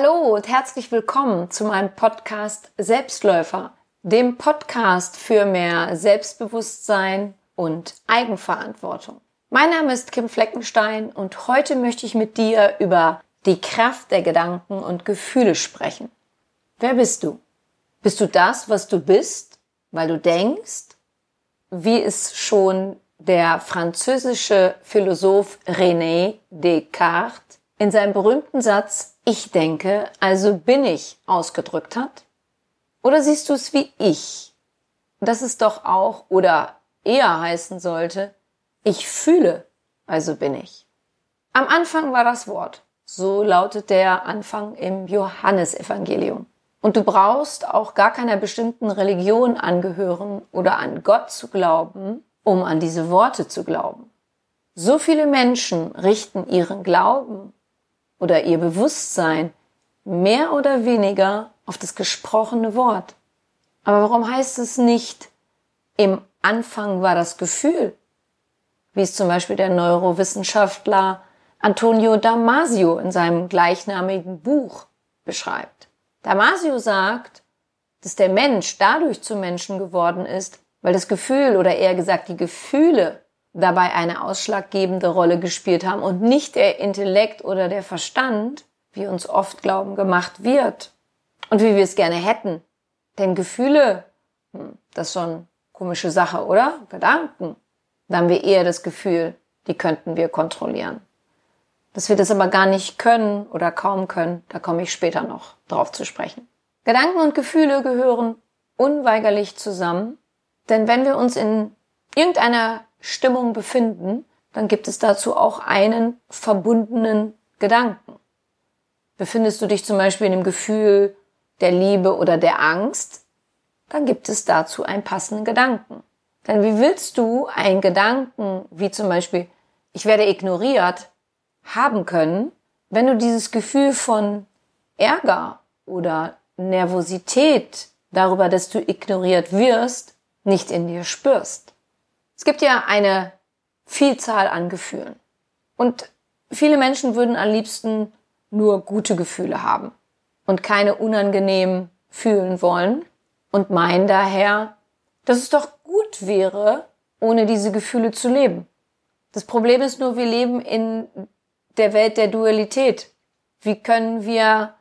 Hallo und herzlich willkommen zu meinem Podcast Selbstläufer, dem Podcast für mehr Selbstbewusstsein und Eigenverantwortung. Mein Name ist Kim Fleckenstein und heute möchte ich mit dir über die Kraft der Gedanken und Gefühle sprechen. Wer bist du? Bist du das, was du bist, weil du denkst? Wie es schon der französische Philosoph René Descartes in seinem berühmten Satz Ich denke, also bin ich ausgedrückt hat? Oder siehst du es wie ich? Das ist doch auch oder eher heißen sollte, ich fühle, also bin ich. Am Anfang war das Wort. So lautet der Anfang im Johannesevangelium. Und du brauchst auch gar keiner bestimmten Religion angehören oder an Gott zu glauben, um an diese Worte zu glauben. So viele Menschen richten ihren Glauben oder ihr Bewusstsein mehr oder weniger auf das gesprochene Wort. Aber warum heißt es nicht, im Anfang war das Gefühl, wie es zum Beispiel der Neurowissenschaftler Antonio Damasio in seinem gleichnamigen Buch beschreibt. Damasio sagt, dass der Mensch dadurch zum Menschen geworden ist, weil das Gefühl oder eher gesagt die Gefühle dabei eine ausschlaggebende Rolle gespielt haben und nicht der Intellekt oder der Verstand, wie uns oft glauben gemacht wird und wie wir es gerne hätten. Denn Gefühle, hm, das ist schon komische Sache, oder? Gedanken. Da haben wir eher das Gefühl, die könnten wir kontrollieren. Dass wir das aber gar nicht können oder kaum können, da komme ich später noch drauf zu sprechen. Gedanken und Gefühle gehören unweigerlich zusammen, denn wenn wir uns in irgendeiner Stimmung befinden, dann gibt es dazu auch einen verbundenen Gedanken. Befindest du dich zum Beispiel in dem Gefühl der Liebe oder der Angst, dann gibt es dazu einen passenden Gedanken. Denn wie willst du einen Gedanken, wie zum Beispiel, ich werde ignoriert, haben können, wenn du dieses Gefühl von Ärger oder Nervosität darüber, dass du ignoriert wirst, nicht in dir spürst. Es gibt ja eine Vielzahl an Gefühlen. Und viele Menschen würden am liebsten nur gute Gefühle haben und keine unangenehmen fühlen wollen und meinen daher, dass es doch gut wäre, ohne diese Gefühle zu leben. Das Problem ist nur, wir leben in der Welt der Dualität. Wie können wir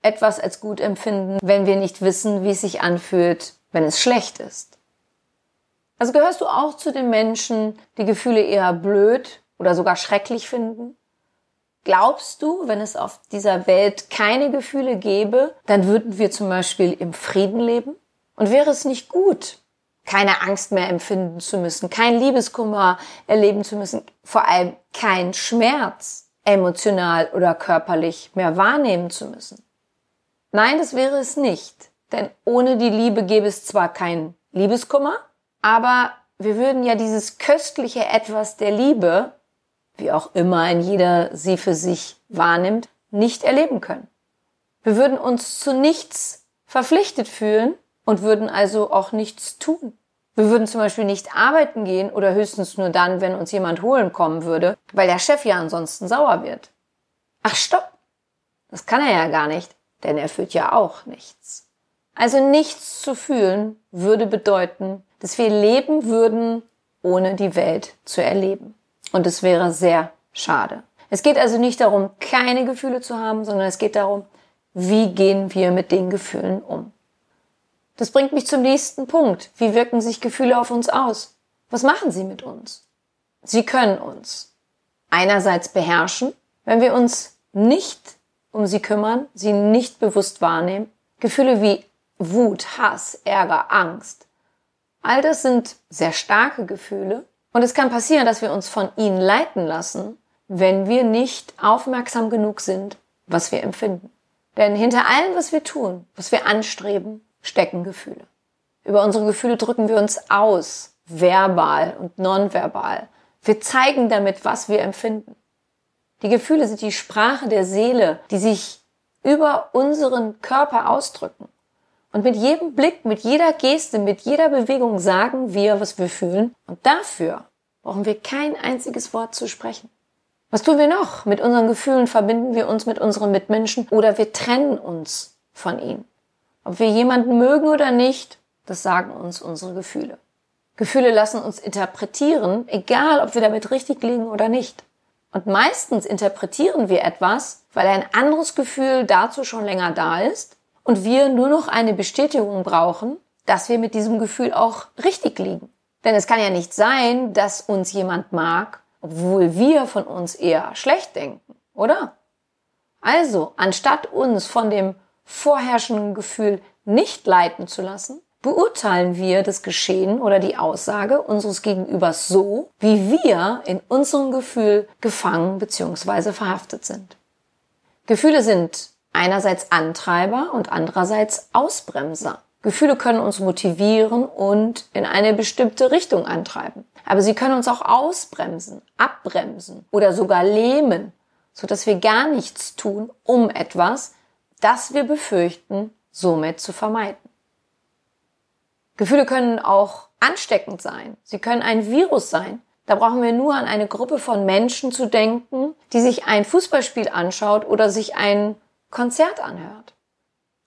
etwas als gut empfinden, wenn wir nicht wissen, wie es sich anfühlt, wenn es schlecht ist? Also gehörst du auch zu den Menschen, die Gefühle eher blöd oder sogar schrecklich finden? Glaubst du, wenn es auf dieser Welt keine Gefühle gäbe, dann würden wir zum Beispiel im Frieden leben? Und wäre es nicht gut, keine Angst mehr empfinden zu müssen, kein Liebeskummer erleben zu müssen, vor allem kein Schmerz emotional oder körperlich mehr wahrnehmen zu müssen? Nein, das wäre es nicht. Denn ohne die Liebe gäbe es zwar keinen Liebeskummer, aber wir würden ja dieses köstliche Etwas der Liebe, wie auch immer ein jeder sie für sich wahrnimmt, nicht erleben können. Wir würden uns zu nichts verpflichtet fühlen und würden also auch nichts tun. Wir würden zum Beispiel nicht arbeiten gehen oder höchstens nur dann, wenn uns jemand holen kommen würde, weil der Chef ja ansonsten sauer wird. Ach stopp! Das kann er ja gar nicht, denn er fühlt ja auch nichts. Also nichts zu fühlen würde bedeuten, dass wir leben würden, ohne die Welt zu erleben. Und es wäre sehr schade. Es geht also nicht darum, keine Gefühle zu haben, sondern es geht darum, wie gehen wir mit den Gefühlen um. Das bringt mich zum nächsten Punkt. Wie wirken sich Gefühle auf uns aus? Was machen sie mit uns? Sie können uns einerseits beherrschen, wenn wir uns nicht um sie kümmern, sie nicht bewusst wahrnehmen. Gefühle wie Wut, Hass, Ärger, Angst All das sind sehr starke Gefühle und es kann passieren, dass wir uns von ihnen leiten lassen, wenn wir nicht aufmerksam genug sind, was wir empfinden. Denn hinter allem, was wir tun, was wir anstreben, stecken Gefühle. Über unsere Gefühle drücken wir uns aus, verbal und nonverbal. Wir zeigen damit, was wir empfinden. Die Gefühle sind die Sprache der Seele, die sich über unseren Körper ausdrücken. Und mit jedem Blick, mit jeder Geste, mit jeder Bewegung sagen wir, was wir fühlen. Und dafür brauchen wir kein einziges Wort zu sprechen. Was tun wir noch? Mit unseren Gefühlen verbinden wir uns mit unseren Mitmenschen oder wir trennen uns von ihnen. Ob wir jemanden mögen oder nicht, das sagen uns unsere Gefühle. Gefühle lassen uns interpretieren, egal ob wir damit richtig liegen oder nicht. Und meistens interpretieren wir etwas, weil ein anderes Gefühl dazu schon länger da ist und wir nur noch eine Bestätigung brauchen, dass wir mit diesem Gefühl auch richtig liegen. Denn es kann ja nicht sein, dass uns jemand mag, obwohl wir von uns eher schlecht denken, oder? Also, anstatt uns von dem vorherrschenden Gefühl nicht leiten zu lassen, beurteilen wir das Geschehen oder die Aussage unseres Gegenübers so, wie wir in unserem Gefühl gefangen bzw. verhaftet sind. Gefühle sind einerseits Antreiber und andererseits Ausbremser. Gefühle können uns motivieren und in eine bestimmte Richtung antreiben. Aber sie können uns auch ausbremsen, abbremsen oder sogar lähmen, so dass wir gar nichts tun, um etwas, das wir befürchten, somit zu vermeiden. Gefühle können auch ansteckend sein. Sie können ein Virus sein. Da brauchen wir nur an eine Gruppe von Menschen zu denken, die sich ein Fußballspiel anschaut oder sich ein Konzert anhört.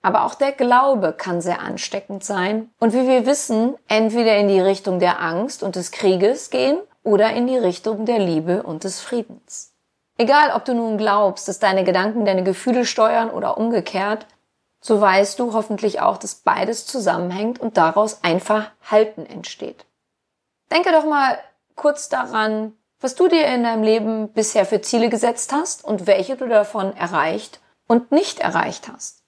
Aber auch der Glaube kann sehr ansteckend sein und wie wir wissen, entweder in die Richtung der Angst und des Krieges gehen oder in die Richtung der Liebe und des Friedens. Egal, ob du nun glaubst, dass deine Gedanken deine Gefühle steuern oder umgekehrt, so weißt du hoffentlich auch, dass beides zusammenhängt und daraus einfach Halten entsteht. Denke doch mal kurz daran, was du dir in deinem Leben bisher für Ziele gesetzt hast und welche du davon erreicht und nicht erreicht hast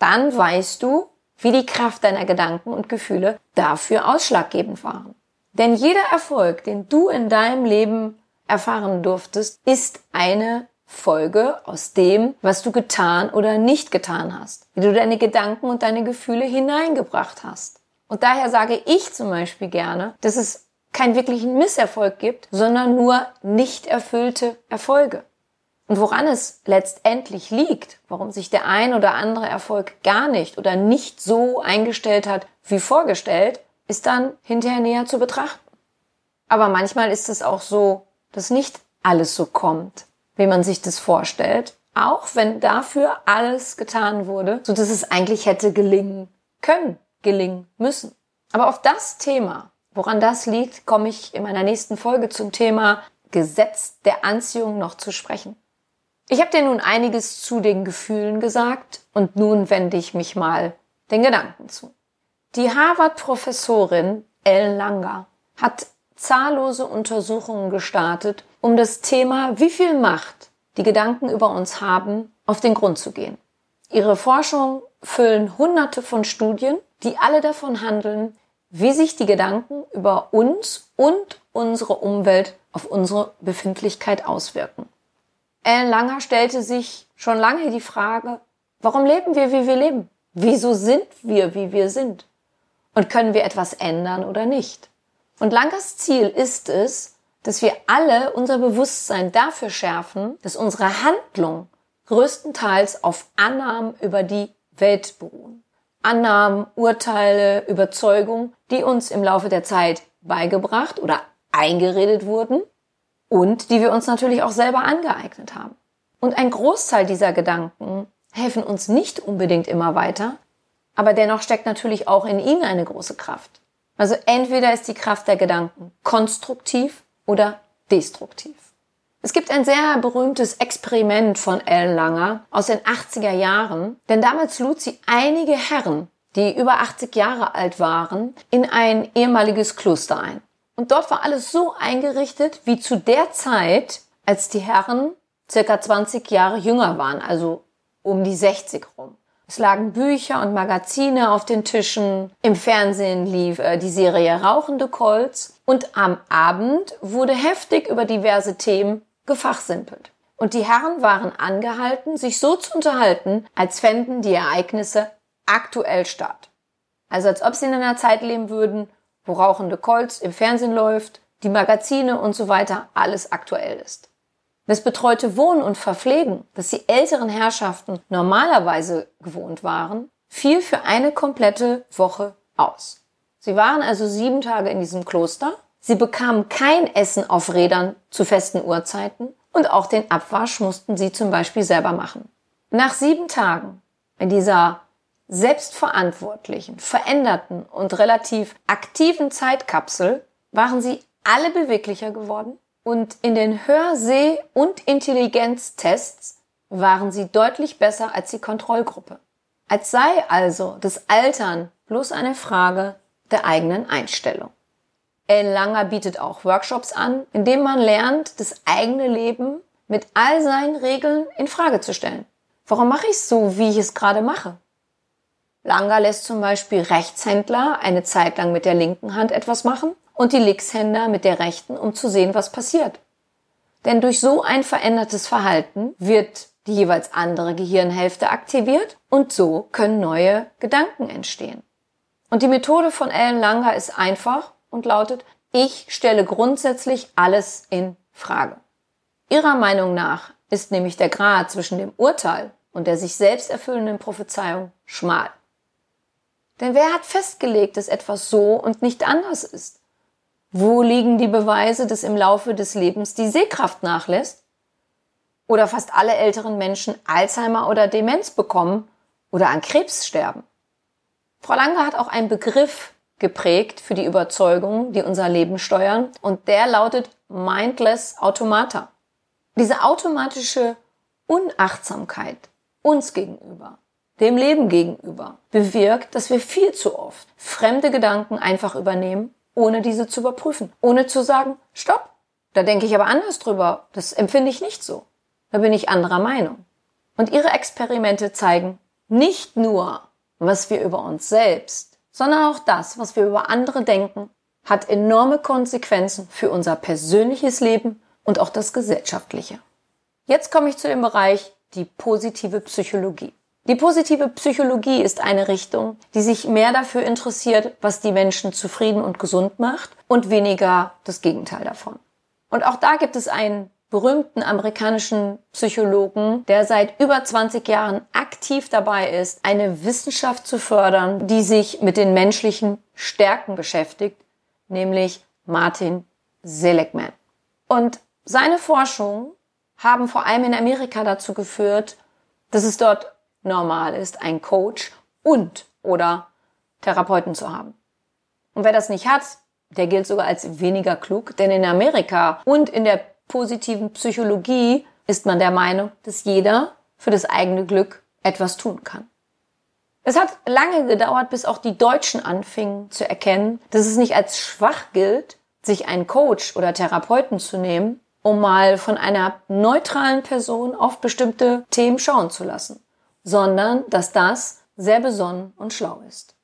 dann weißt du, wie die Kraft deiner Gedanken und Gefühle dafür ausschlaggebend waren. Denn jeder Erfolg, den du in deinem Leben erfahren durftest, ist eine Folge aus dem, was du getan oder nicht getan hast, wie du deine Gedanken und deine Gefühle hineingebracht hast. Und daher sage ich zum Beispiel gerne, dass es keinen wirklichen Misserfolg gibt, sondern nur nicht erfüllte Erfolge. Und woran es letztendlich liegt, warum sich der ein oder andere Erfolg gar nicht oder nicht so eingestellt hat wie vorgestellt, ist dann hinterher näher zu betrachten. Aber manchmal ist es auch so, dass nicht alles so kommt, wie man sich das vorstellt, auch wenn dafür alles getan wurde, so dass es eigentlich hätte gelingen können, gelingen müssen. Aber auf das Thema, woran das liegt, komme ich in meiner nächsten Folge zum Thema Gesetz der Anziehung noch zu sprechen. Ich habe dir nun einiges zu den Gefühlen gesagt und nun wende ich mich mal den Gedanken zu. Die Harvard-Professorin Ellen Langer hat zahllose Untersuchungen gestartet, um das Thema, wie viel Macht die Gedanken über uns haben, auf den Grund zu gehen. Ihre Forschung füllen hunderte von Studien, die alle davon handeln, wie sich die Gedanken über uns und unsere Umwelt auf unsere Befindlichkeit auswirken. Alan Langer stellte sich schon lange die Frage, warum leben wir, wie wir leben? Wieso sind wir, wie wir sind? Und können wir etwas ändern oder nicht? Und Langers Ziel ist es, dass wir alle unser Bewusstsein dafür schärfen, dass unsere Handlung größtenteils auf Annahmen über die Welt beruhen. Annahmen, Urteile, Überzeugungen, die uns im Laufe der Zeit beigebracht oder eingeredet wurden und die wir uns natürlich auch selber angeeignet haben. Und ein Großteil dieser Gedanken helfen uns nicht unbedingt immer weiter, aber dennoch steckt natürlich auch in ihnen eine große Kraft. Also entweder ist die Kraft der Gedanken konstruktiv oder destruktiv. Es gibt ein sehr berühmtes Experiment von Ellen Langer aus den 80er Jahren, denn damals lud sie einige Herren, die über 80 Jahre alt waren, in ein ehemaliges Kloster ein. Und dort war alles so eingerichtet wie zu der Zeit, als die Herren circa 20 Jahre jünger waren, also um die 60 rum. Es lagen Bücher und Magazine auf den Tischen, im Fernsehen lief äh, die Serie Rauchende Colts und am Abend wurde heftig über diverse Themen gefachsimpelt. Und die Herren waren angehalten, sich so zu unterhalten, als fänden die Ereignisse aktuell statt. Also als ob sie in einer Zeit leben würden, wo rauchende Colts im Fernsehen läuft, die Magazine und so weiter alles aktuell ist. Das betreute Wohnen und Verpflegen, das die älteren Herrschaften normalerweise gewohnt waren, fiel für eine komplette Woche aus. Sie waren also sieben Tage in diesem Kloster. Sie bekamen kein Essen auf Rädern zu festen Uhrzeiten und auch den Abwasch mussten sie zum Beispiel selber machen. Nach sieben Tagen in dieser selbstverantwortlichen, veränderten und relativ aktiven Zeitkapsel waren sie alle beweglicher geworden und in den Hörseh- und Intelligenztests waren sie deutlich besser als die Kontrollgruppe. Als sei also das Altern bloß eine Frage der eigenen Einstellung. Ellen Langer bietet auch Workshops an, in denen man lernt, das eigene Leben mit all seinen Regeln in Frage zu stellen. Warum mache ich es so, wie ich es gerade mache? Langer lässt zum Beispiel Rechtshändler eine Zeit lang mit der linken Hand etwas machen und die Linkshänder mit der rechten, um zu sehen, was passiert. Denn durch so ein verändertes Verhalten wird die jeweils andere Gehirnhälfte aktiviert und so können neue Gedanken entstehen. Und die Methode von Ellen Langer ist einfach und lautet, ich stelle grundsätzlich alles in Frage. Ihrer Meinung nach ist nämlich der Grad zwischen dem Urteil und der sich selbst erfüllenden Prophezeiung schmal. Denn wer hat festgelegt, dass etwas so und nicht anders ist? Wo liegen die Beweise, dass im Laufe des Lebens die Sehkraft nachlässt? Oder fast alle älteren Menschen Alzheimer oder Demenz bekommen oder an Krebs sterben? Frau Lange hat auch einen Begriff geprägt für die Überzeugungen, die unser Leben steuern. Und der lautet Mindless Automata. Diese automatische Unachtsamkeit uns gegenüber, dem Leben gegenüber, bewirkt, dass wir viel zu oft fremde Gedanken einfach übernehmen, ohne diese zu überprüfen, ohne zu sagen, stopp, da denke ich aber anders drüber, das empfinde ich nicht so, da bin ich anderer Meinung. Und ihre Experimente zeigen nicht nur, was wir über uns selbst sondern auch das, was wir über andere denken, hat enorme Konsequenzen für unser persönliches Leben und auch das gesellschaftliche. Jetzt komme ich zu dem Bereich die positive Psychologie. Die positive Psychologie ist eine Richtung, die sich mehr dafür interessiert, was die Menschen zufrieden und gesund macht und weniger das Gegenteil davon. Und auch da gibt es einen berühmten amerikanischen Psychologen, der seit über 20 Jahren aktiv dabei ist, eine Wissenschaft zu fördern, die sich mit den menschlichen Stärken beschäftigt, nämlich Martin Seligman. Und seine Forschungen haben vor allem in Amerika dazu geführt, dass es dort normal ist, einen Coach und oder Therapeuten zu haben. Und wer das nicht hat, der gilt sogar als weniger klug, denn in Amerika und in der positiven Psychologie ist man der Meinung, dass jeder für das eigene Glück etwas tun kann. Es hat lange gedauert, bis auch die Deutschen anfingen zu erkennen, dass es nicht als schwach gilt, sich einen Coach oder Therapeuten zu nehmen, um mal von einer neutralen Person auf bestimmte Themen schauen zu lassen, sondern dass das sehr besonnen und schlau ist.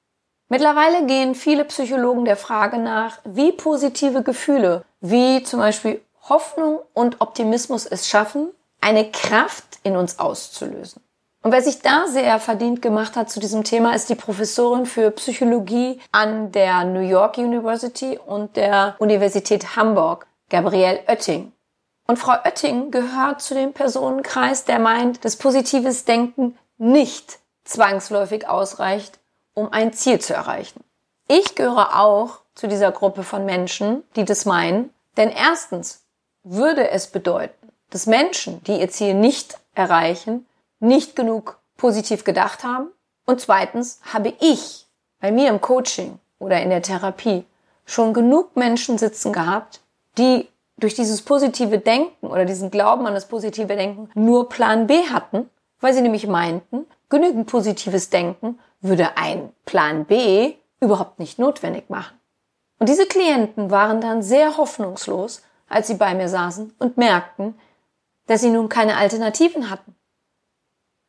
Mittlerweile gehen viele Psychologen der Frage nach, wie positive Gefühle, wie zum Beispiel Hoffnung und Optimismus es schaffen, eine Kraft in uns auszulösen. Und wer sich da sehr verdient gemacht hat zu diesem Thema, ist die Professorin für Psychologie an der New York University und der Universität Hamburg, Gabrielle Oetting. Und Frau Oetting gehört zu dem Personenkreis, der meint, dass positives Denken nicht zwangsläufig ausreicht, um ein Ziel zu erreichen. Ich gehöre auch zu dieser Gruppe von Menschen, die das meinen, denn erstens würde es bedeuten, dass Menschen, die ihr Ziel nicht erreichen, nicht genug positiv gedacht haben. Und zweitens habe ich bei mir im Coaching oder in der Therapie schon genug Menschen sitzen gehabt, die durch dieses positive Denken oder diesen Glauben an das positive Denken nur Plan B hatten, weil sie nämlich meinten, genügend positives Denken würde ein Plan B überhaupt nicht notwendig machen. Und diese Klienten waren dann sehr hoffnungslos, als sie bei mir saßen und merkten, dass sie nun keine Alternativen hatten.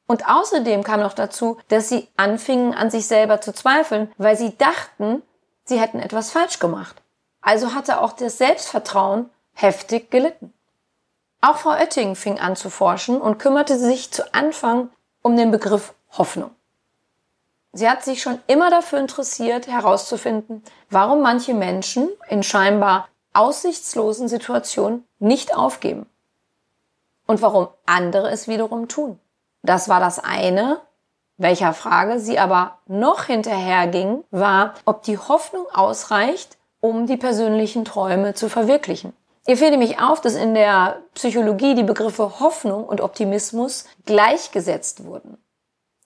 Und außerdem kam noch dazu, dass sie anfingen an sich selber zu zweifeln, weil sie dachten, sie hätten etwas falsch gemacht. Also hatte auch das Selbstvertrauen heftig gelitten. Auch Frau Oetting fing an zu forschen und kümmerte sich zu Anfang um den Begriff Hoffnung. Sie hat sich schon immer dafür interessiert, herauszufinden, warum manche Menschen in scheinbar aussichtslosen Situationen nicht aufgeben. Und warum andere es wiederum tun. Das war das eine. Welcher Frage sie aber noch hinterher ging, war, ob die Hoffnung ausreicht, um die persönlichen Träume zu verwirklichen. Ihr fällt nämlich auf, dass in der Psychologie die Begriffe Hoffnung und Optimismus gleichgesetzt wurden.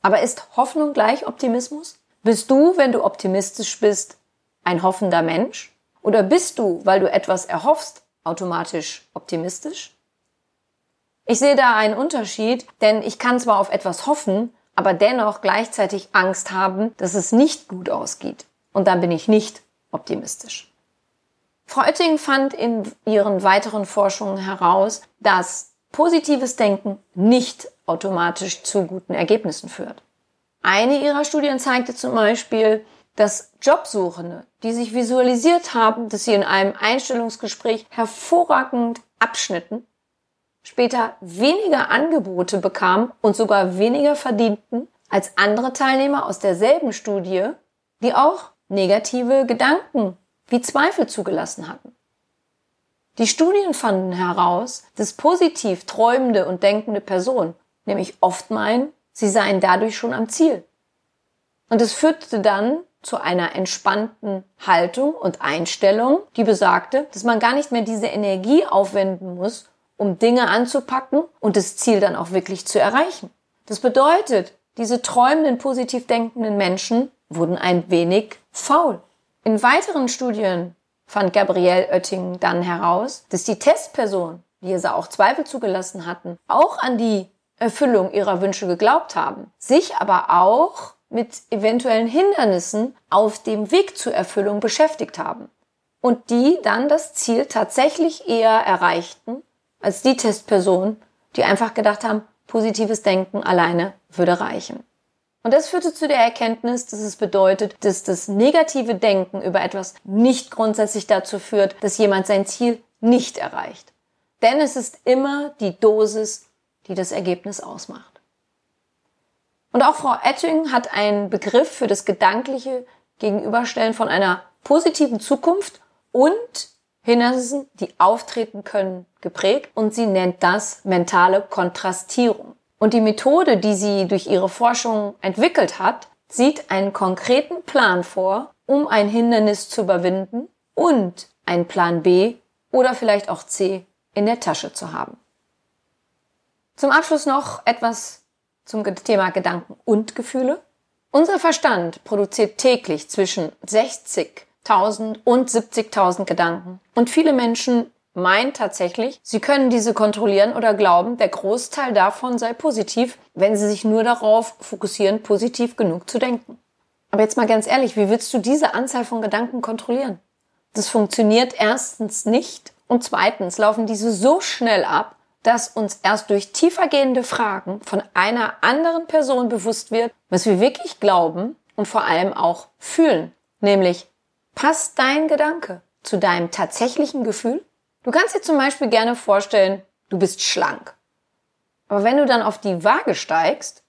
Aber ist Hoffnung gleich Optimismus? Bist du, wenn du optimistisch bist, ein hoffender Mensch? Oder bist du, weil du etwas erhoffst, automatisch optimistisch? Ich sehe da einen Unterschied, denn ich kann zwar auf etwas hoffen, aber dennoch gleichzeitig Angst haben, dass es nicht gut ausgeht. Und dann bin ich nicht optimistisch. Frau Oetting fand in ihren weiteren Forschungen heraus, dass positives Denken nicht automatisch zu guten Ergebnissen führt. Eine ihrer Studien zeigte zum Beispiel, dass Jobsuchende, die sich visualisiert haben, dass sie in einem Einstellungsgespräch hervorragend abschnitten, später weniger Angebote bekamen und sogar weniger verdienten als andere Teilnehmer aus derselben Studie, die auch negative Gedanken wie Zweifel zugelassen hatten. Die Studien fanden heraus, dass positiv träumende und denkende Personen nämlich oft meinen, sie seien dadurch schon am Ziel. Und es führte dann zu einer entspannten Haltung und Einstellung, die besagte, dass man gar nicht mehr diese Energie aufwenden muss, um Dinge anzupacken und das Ziel dann auch wirklich zu erreichen. Das bedeutet, diese träumenden, positiv denkenden Menschen wurden ein wenig faul. In weiteren Studien fand Gabrielle Oetting dann heraus, dass die Testpersonen, die es auch Zweifel zugelassen hatten, auch an die Erfüllung ihrer Wünsche geglaubt haben, sich aber auch mit eventuellen Hindernissen auf dem Weg zur Erfüllung beschäftigt haben und die dann das Ziel tatsächlich eher erreichten als die Testpersonen, die einfach gedacht haben, positives Denken alleine würde reichen. Und das führte zu der Erkenntnis, dass es bedeutet, dass das negative Denken über etwas nicht grundsätzlich dazu führt, dass jemand sein Ziel nicht erreicht. Denn es ist immer die Dosis, die das Ergebnis ausmacht. Und auch Frau Etting hat einen Begriff für das gedankliche Gegenüberstellen von einer positiven Zukunft und Hindernissen, die auftreten können, geprägt und sie nennt das mentale Kontrastierung. Und die Methode, die sie durch ihre Forschung entwickelt hat, sieht einen konkreten Plan vor, um ein Hindernis zu überwinden und einen Plan B oder vielleicht auch C in der Tasche zu haben. Zum Abschluss noch etwas zum Thema Gedanken und Gefühle. Unser Verstand produziert täglich zwischen 60 1000 und 70.000 Gedanken. Und viele Menschen meinen tatsächlich, sie können diese kontrollieren oder glauben, der Großteil davon sei positiv, wenn sie sich nur darauf fokussieren, positiv genug zu denken. Aber jetzt mal ganz ehrlich, wie willst du diese Anzahl von Gedanken kontrollieren? Das funktioniert erstens nicht und zweitens laufen diese so schnell ab, dass uns erst durch tiefergehende Fragen von einer anderen Person bewusst wird, was wir wirklich glauben und vor allem auch fühlen. Nämlich, Passt dein Gedanke zu deinem tatsächlichen Gefühl? Du kannst dir zum Beispiel gerne vorstellen, du bist schlank. Aber wenn du dann auf die Waage steigst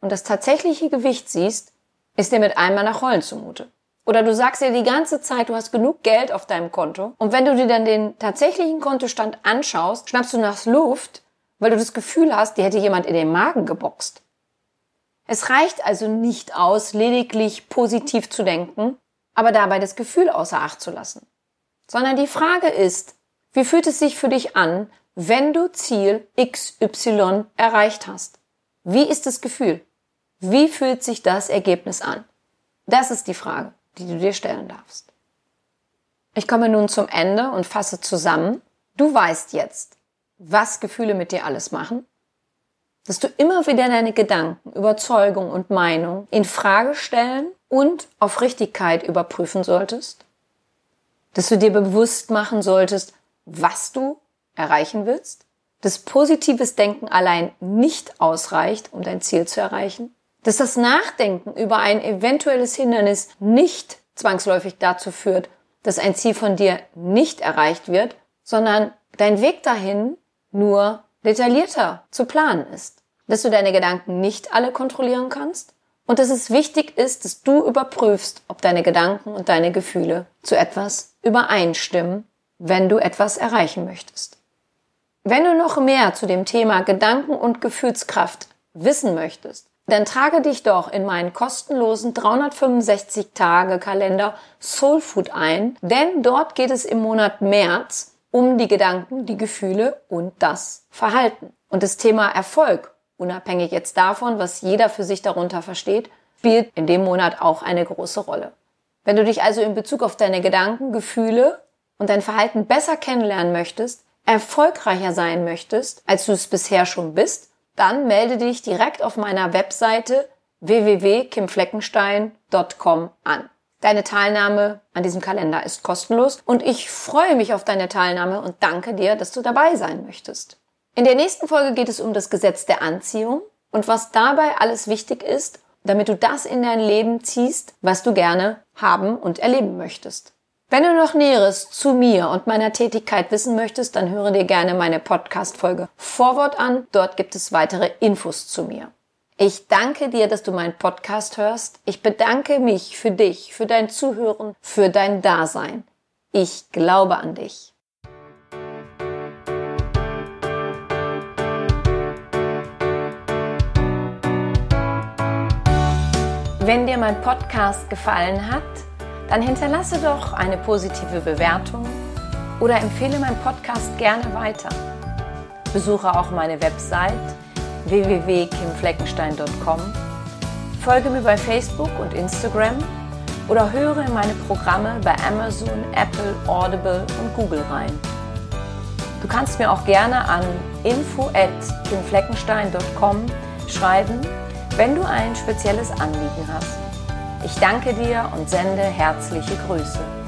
und das tatsächliche Gewicht siehst, ist dir mit einmal nach Rollen zumute. Oder du sagst dir die ganze Zeit, du hast genug Geld auf deinem Konto. Und wenn du dir dann den tatsächlichen Kontostand anschaust, schnappst du nach Luft, weil du das Gefühl hast, dir hätte jemand in den Magen geboxt. Es reicht also nicht aus, lediglich positiv zu denken, aber dabei das Gefühl außer Acht zu lassen. Sondern die Frage ist, wie fühlt es sich für dich an, wenn du Ziel XY erreicht hast? Wie ist das Gefühl? Wie fühlt sich das Ergebnis an? Das ist die Frage, die du dir stellen darfst. Ich komme nun zum Ende und fasse zusammen. Du weißt jetzt, was Gefühle mit dir alles machen, dass du immer wieder deine Gedanken, Überzeugung und Meinung in Frage stellen und auf Richtigkeit überprüfen solltest, dass du dir bewusst machen solltest, was du erreichen willst, dass positives Denken allein nicht ausreicht, um dein Ziel zu erreichen, dass das Nachdenken über ein eventuelles Hindernis nicht zwangsläufig dazu führt, dass ein Ziel von dir nicht erreicht wird, sondern dein Weg dahin nur detaillierter zu planen ist. Dass du deine Gedanken nicht alle kontrollieren kannst und dass es wichtig ist, dass du überprüfst, ob deine Gedanken und deine Gefühle zu etwas übereinstimmen, wenn du etwas erreichen möchtest. Wenn du noch mehr zu dem Thema Gedanken und Gefühlskraft wissen möchtest, dann trage dich doch in meinen kostenlosen 365 Tage Kalender Soul Food ein, denn dort geht es im Monat März um die Gedanken, die Gefühle und das Verhalten. Und das Thema Erfolg, unabhängig jetzt davon, was jeder für sich darunter versteht, spielt in dem Monat auch eine große Rolle. Wenn du dich also in Bezug auf deine Gedanken, Gefühle und dein Verhalten besser kennenlernen möchtest, erfolgreicher sein möchtest, als du es bisher schon bist, dann melde dich direkt auf meiner Webseite www.kimfleckenstein.com an. Deine Teilnahme an diesem Kalender ist kostenlos und ich freue mich auf deine Teilnahme und danke dir, dass du dabei sein möchtest. In der nächsten Folge geht es um das Gesetz der Anziehung und was dabei alles wichtig ist, damit du das in dein Leben ziehst, was du gerne haben und erleben möchtest. Wenn du noch Näheres zu mir und meiner Tätigkeit wissen möchtest, dann höre dir gerne meine Podcast-Folge Vorwort an. Dort gibt es weitere Infos zu mir. Ich danke dir, dass du meinen Podcast hörst. Ich bedanke mich für dich, für dein Zuhören, für dein Dasein. Ich glaube an dich. Wenn dir mein Podcast gefallen hat, dann hinterlasse doch eine positive Bewertung oder empfehle meinen Podcast gerne weiter. Besuche auch meine Website www.kimfleckenstein.com, folge mir bei Facebook und Instagram oder höre in meine Programme bei Amazon, Apple, Audible und Google rein. Du kannst mir auch gerne an info@kimfleckenstein.com schreiben, wenn du ein spezielles Anliegen hast. Ich danke dir und sende herzliche Grüße.